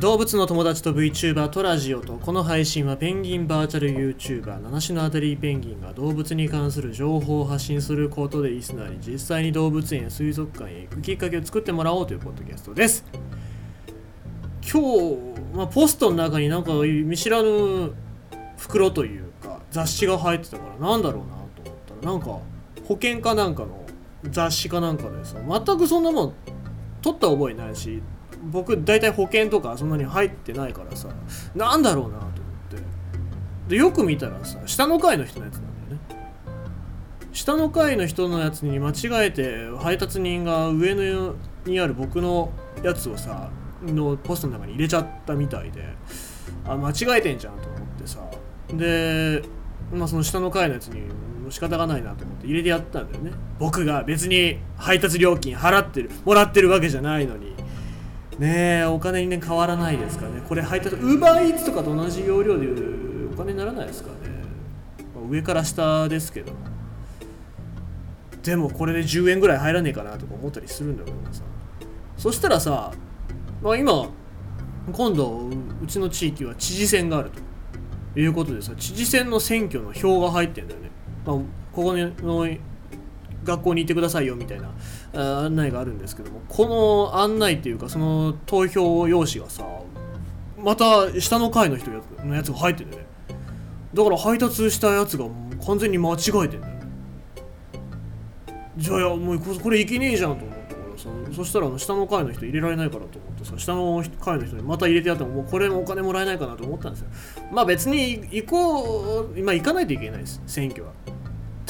動物の友達と VTuber とラジオとこの配信はペンギンバーチャル YouTuber 七種のアデリーペンギンが動物に関する情報を発信することでリスナーに実際に動物園や水族館へ行くきっかけを作ってもらおうというポッドキャストです。今日、まあ、ポストの中になんか見知らぬ袋というか雑誌が入ってたからなんだろうなと思ったらなんか保険かなんかの雑誌かなんかでさ全くそんなもん取った覚えないし僕大体保険とかそんなに入ってないからさなんだろうなと思って。でよく見たらさ下の階の人のやつなんだよね。下の階の人のやつに間違えて配達人が上のにある僕のやつをさのポストの中に入れちゃったみたいで。あ間違えてんじゃんと思ってさ。でまあその下の階のやつに仕方がないなと思って入れてやったんだよね。僕が別に配達料金払ってるもらってるわけじゃないのに。ねえお金にね変わらないですかね。これ配達ウーバーイーツとかと同じ要領でお金にならないですかね、まあ、上から下ですけど。でもこれで10円ぐらい入らねえかなとか思ったりするんだけどさ。そしたらさ、まあ、今今度うちの地域は知事選があると。いうことでさ知事選の選挙の票が入ってんだよね、まあ、ここの学校に行ってくださいよみたいな案内があるんですけどもこの案内っていうかその投票用紙がさまた下の階の人のやつが入ってるね。だから配達したやつが完全に間違えてんだよ。じゃあいやもうこれいけねえじゃんと思ったからさそしたらあの下の階の人入れられないからと思ってさ下の階の人にまた入れてやってももうこれもお金もらえないかなと思ったんですよ。まあ別に行こう今行かないといけないです選挙は。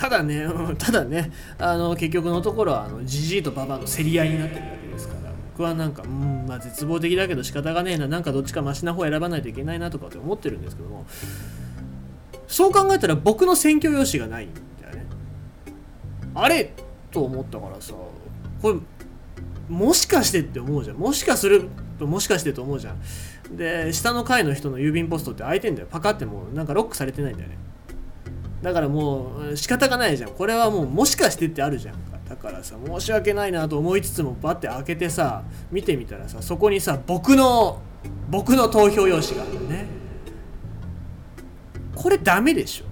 ただね、ただね、あの結局のところは、じじいとばばの競り合いになってるわけですから、僕はなんか、うん、まあ絶望的だけど仕方がねえな、なんかどっちかマシな方選ばないといけないなとかって思ってるんですけども、そう考えたら僕の選挙用紙がないんだよね。あれと思ったからさ、これ、もしかしてって思うじゃん。もしかすると、もしかしてと思うじゃん。で、下の階の人の郵便ポストって開いてんだよ。パカってもうなんかロックされてないんだよね。だからもう仕方がないじゃん。これはもうもしかしてってあるじゃんか。だからさ申し訳ないなと思いつつもバッて開けてさ見てみたらさそこにさ僕の僕の投票用紙があるね。これダメでしょ。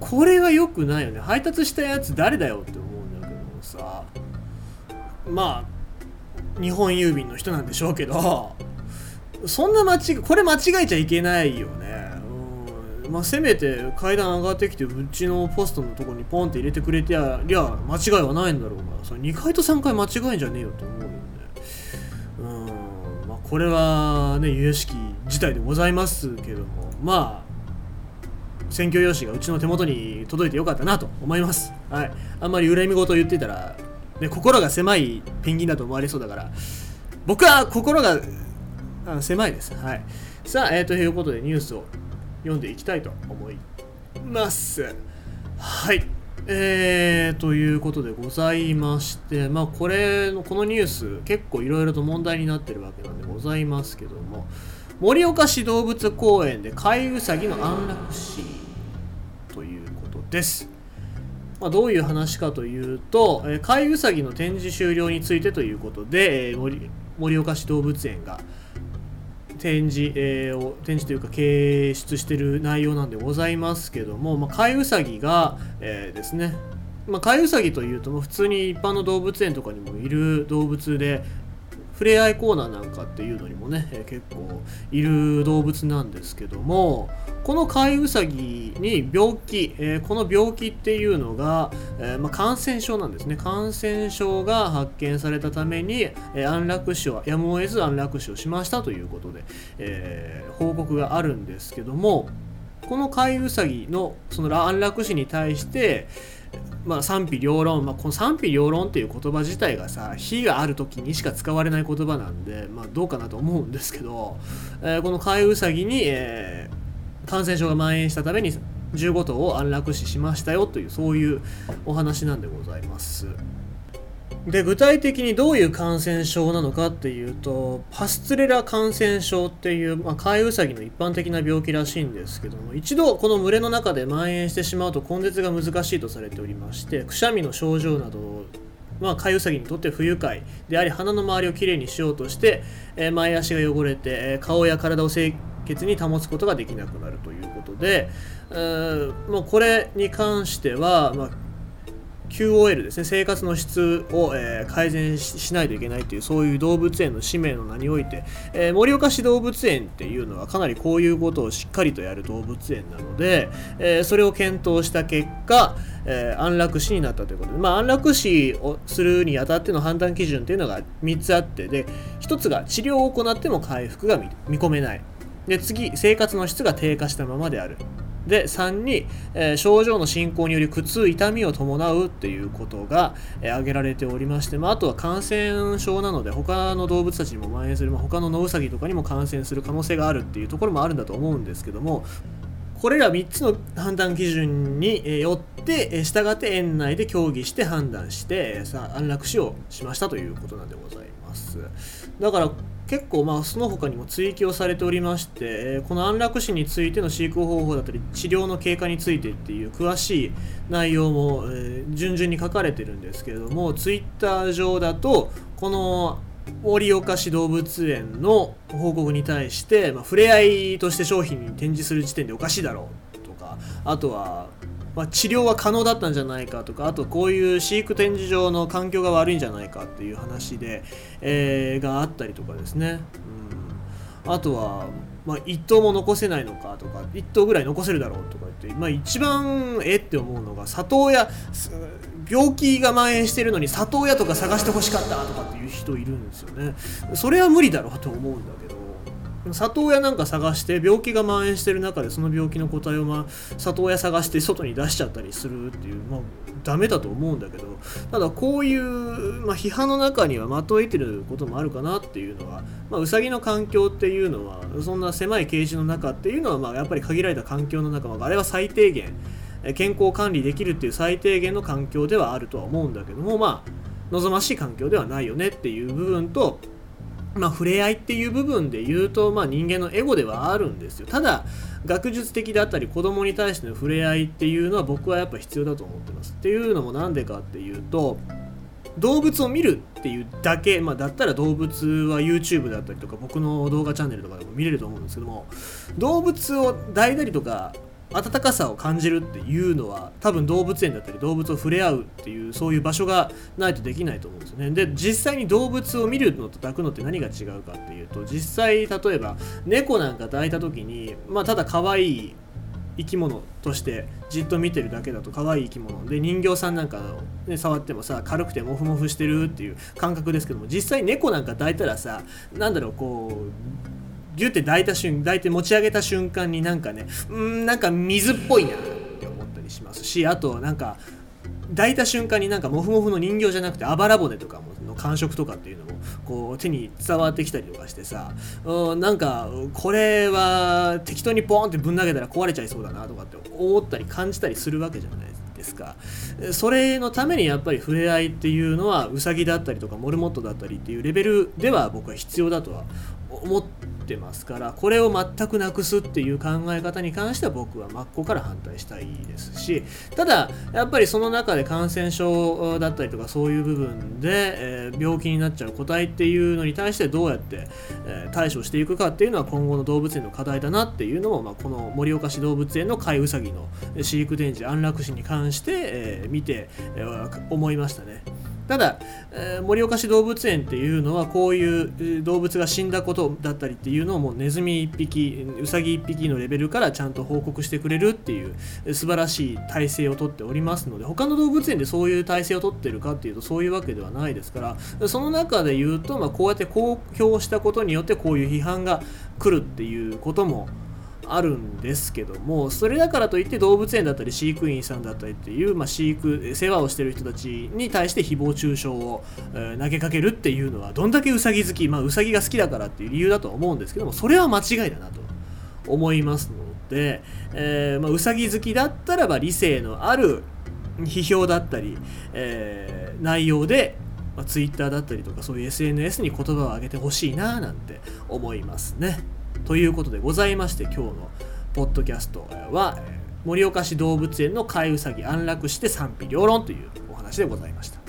これは良くないよね。配達したやつ誰だよって思うんだけどもさ。まあ日本郵便の人なんでしょうけど。そんな間違これ間違えちゃいけないよね。まあ、せめて階段上がってきてうちのポストのとこにポンって入れてくれてやりゃ間違いはないん。だろうがそ2階と3階間違いじゃねえよと思うよねうんまあこれはね由々しき事態でございますけども。まあ選挙用紙がうちの手元に届いてよかったなと思います。はい。あんまり恨み事を言ってたら、ね、心が狭いペンギンだと思われそうだから僕は心が狭いですはいさあ、えー、ということでニュースを読んでいきたいと思います。はい。えー、ということでございまして、まあ、これの、このニュース、結構いろいろと問題になってるわけなんでございますけども、盛岡市動物公園で飼いウサギの安楽死ということです。まあ、どういう話かというと、えー、飼いウサギの展示終了についてということで、えー、盛岡市動物園が展示、を展示というか掲出してる内容なんでございますけども、まあ、飼いウサギが、えー、ですね。まあ、飼いウサギというと普通に一般の動物園とかにもいる動物で触れ合いコーナーなんかっていうのにもね、え、結構いる動物なんですけどもこの飼いウサギに病気、え、この病気っていうのが、え、ま、感染症なんですね。感染症が発見されたために、え安楽死をやむを得ず安楽死をしましたということで、え報告があるんですけどもこの飼いウサギのその安楽死に対してまあ、賛否両論、まあ、この賛否両論っていう言葉自体がさ非がある時にしか使われない言葉なんで、まあ、どうかなと思うんですけど、えー、この飼いウサギに、えー、感染症が蔓延したために15頭を安楽死しましたよというそういうお話なんでございます。で具体的にどういう感染症なのかっていうとパスツレラ感染症っていう、まあ、飼いウサギの一般的な病気らしいんですけども一度この群れの中で蔓延してしまうと根絶が難しいとされておりましてくしゃみの症状などをまあ、飼いウサギにとって不愉快であり鼻の周りをきれいにしようとして、えー、前足が汚れて、えー、顔や体を清潔に保つことができなくなるということで、えー、もうこれに関しては、まあ、QOL ですね。生活の質を、えー、改善しないといけないというそういう動物園の使命の名において、えー、盛岡市動物園っていうのはかなりこういうことをしっかりとやる動物園なので、えー、それを検討した結果、え安楽死になったということで、まあ、安楽死をするにあたっての判断基準というのが3つあってで1つが治療を行っても回復が見込めない。で次生活の質が低下したままである。で3に、えー、症状の進行により苦痛痛みを伴うっていうことが、えー、挙げられておりまして、まあ、あとは感染症なので他の動物たちにも蔓延する、まあ、他のノウサギとかにも感染する可能性があるっていうところもあるんだと思うんですけどもこれら3つの判断基準によって従って園内で協議して判断してさ安楽死をしましたということなんでございます。だから結構まあその他にも追記をされておりまして、この安楽死についての飼育方法だったり治療の経過についてっていう詳しい内容も、順々に書かれてるんですけれどもツイッター上だとこの盛岡市動物園の報告に対して、まあ、触れ合いとして商品に展示する時点でおかしいだろうとかあとはまあ、治療は可能だったんじゃないかとかあとこういう飼育展示場の環境が悪いんじゃないかっていう話で、えー、があったりとかですね、うん、あとは、まあ、1頭も残せないのかとか1頭ぐらい残せるだろうとか言って、まあ、一番えって思うのが里親病気が蔓延してるのに里親とか探してほしかったとかっていう人いるんですよね。それは無理だろうと思うんだけど。里親なんか探して病気が蔓延してる中でその病気の個体を、ま、里親探して外に出しちゃったりするっていう、まあ、ダメだと思うんだけどただこういう、まあ、批判の中には的を得てることもあるかなっていうのは、まあ、ウサギの環境っていうのはそんな狭いケージの中っていうのは、まあ、やっぱり限られた環境の中、まあ、あれは最低限健康管理できるっていう最低限の環境ではあるとは思うんだけどもまあ望ましい環境ではないよねっていう部分とまあ、触れ合いっていう部分で言うと、まあ、人間のエゴではあるんですよ。ただ学術的であったり子供に対しての触れ合いっていうのは僕はやっぱ必要だと思ってます。っていうのもなんでかっていうと動物を見るっていうだけ、まあ、だったら動物は YouTube だったりとか僕の動画チャンネルとかでも見れると思うんですけども動物を抱いたりとか温かさを感じるっていうのは多分動物園だったり動物を触れ合うっていうそういう場所がないとできないと思うんですよね。で実際に動物を見るのと抱くのって何が違うかっていうと実際例えば猫なんか抱いた時にまあただ可愛い生き物としてじっと見てるだけだと可愛い生き物。で人形さんなんかを、ね、触ってもさ軽くてモフモフしてるっていう感覚ですけども実際猫なんか抱いたらさなんだろうこうギュって抱いた瞬抱いて持ち上げた瞬間になんかねうんなんか水っぽいなって思ったりしますしあとなんか抱いた瞬間になんかモフモフの人形じゃなくてあばら骨とかもの感触とかっていうのもこう手に伝わってきたりとかしてさうんなんかこれは適当にポーンってぶん投げたら壊れちゃいそうだなとかって思ったり感じたりするわけじゃないですか。それのためにやっぱり触れ合いっていうのはウサギだったりとかモルモットだったりっていうレベルでは僕は必要だとは思ってますからこれを全くなくすっていう考え方に関しては僕は真っ向から反対したいですしただやっぱりその中で感染症だったりとかそういう部分で、えー、病気になっちゃう個体っていうのに対してどうやって、えー、対処していくかっていうのは今後の動物園の課題だなっていうのも、まあ、この盛岡市動物園の飼いウサギの飼育展示安楽死に関して、えー、見て、えー、思いましたね。ただ、え、盛岡市動物園っていうのはこういう動物が死んだことだったりっていうのをもうネズミ1匹ウサギ1匹のレベルからちゃんと報告してくれるっていう素晴らしい体制をとっておりますので他の動物園でそういう体制をとってるかっていうとそういうわけではないですからその中で言うと、まあ、こうやって公表したことによってこういう批判が来るっていうこともあるんですけどもそれだからといって動物園だったり飼育員さんだったりっていう、まあ、飼育世話をしてる人たちに対して誹謗中傷を、えー、投げかけるっていうのはどんだけウサギ好きまあウサギが好きだからっていう理由だとは思うんですけどもそれは間違いだなと思いますので、えーまあ、ウサギ好きだったらば理性のある批評だったり、えー、内容でまあ、Twitter だったりとかそういう SNS に言葉を上げてほしいななんて思いますね。ということでございまして今日のポッドキャストは盛岡市動物園の飼いウサギ安楽して賛否両論というお話でございました。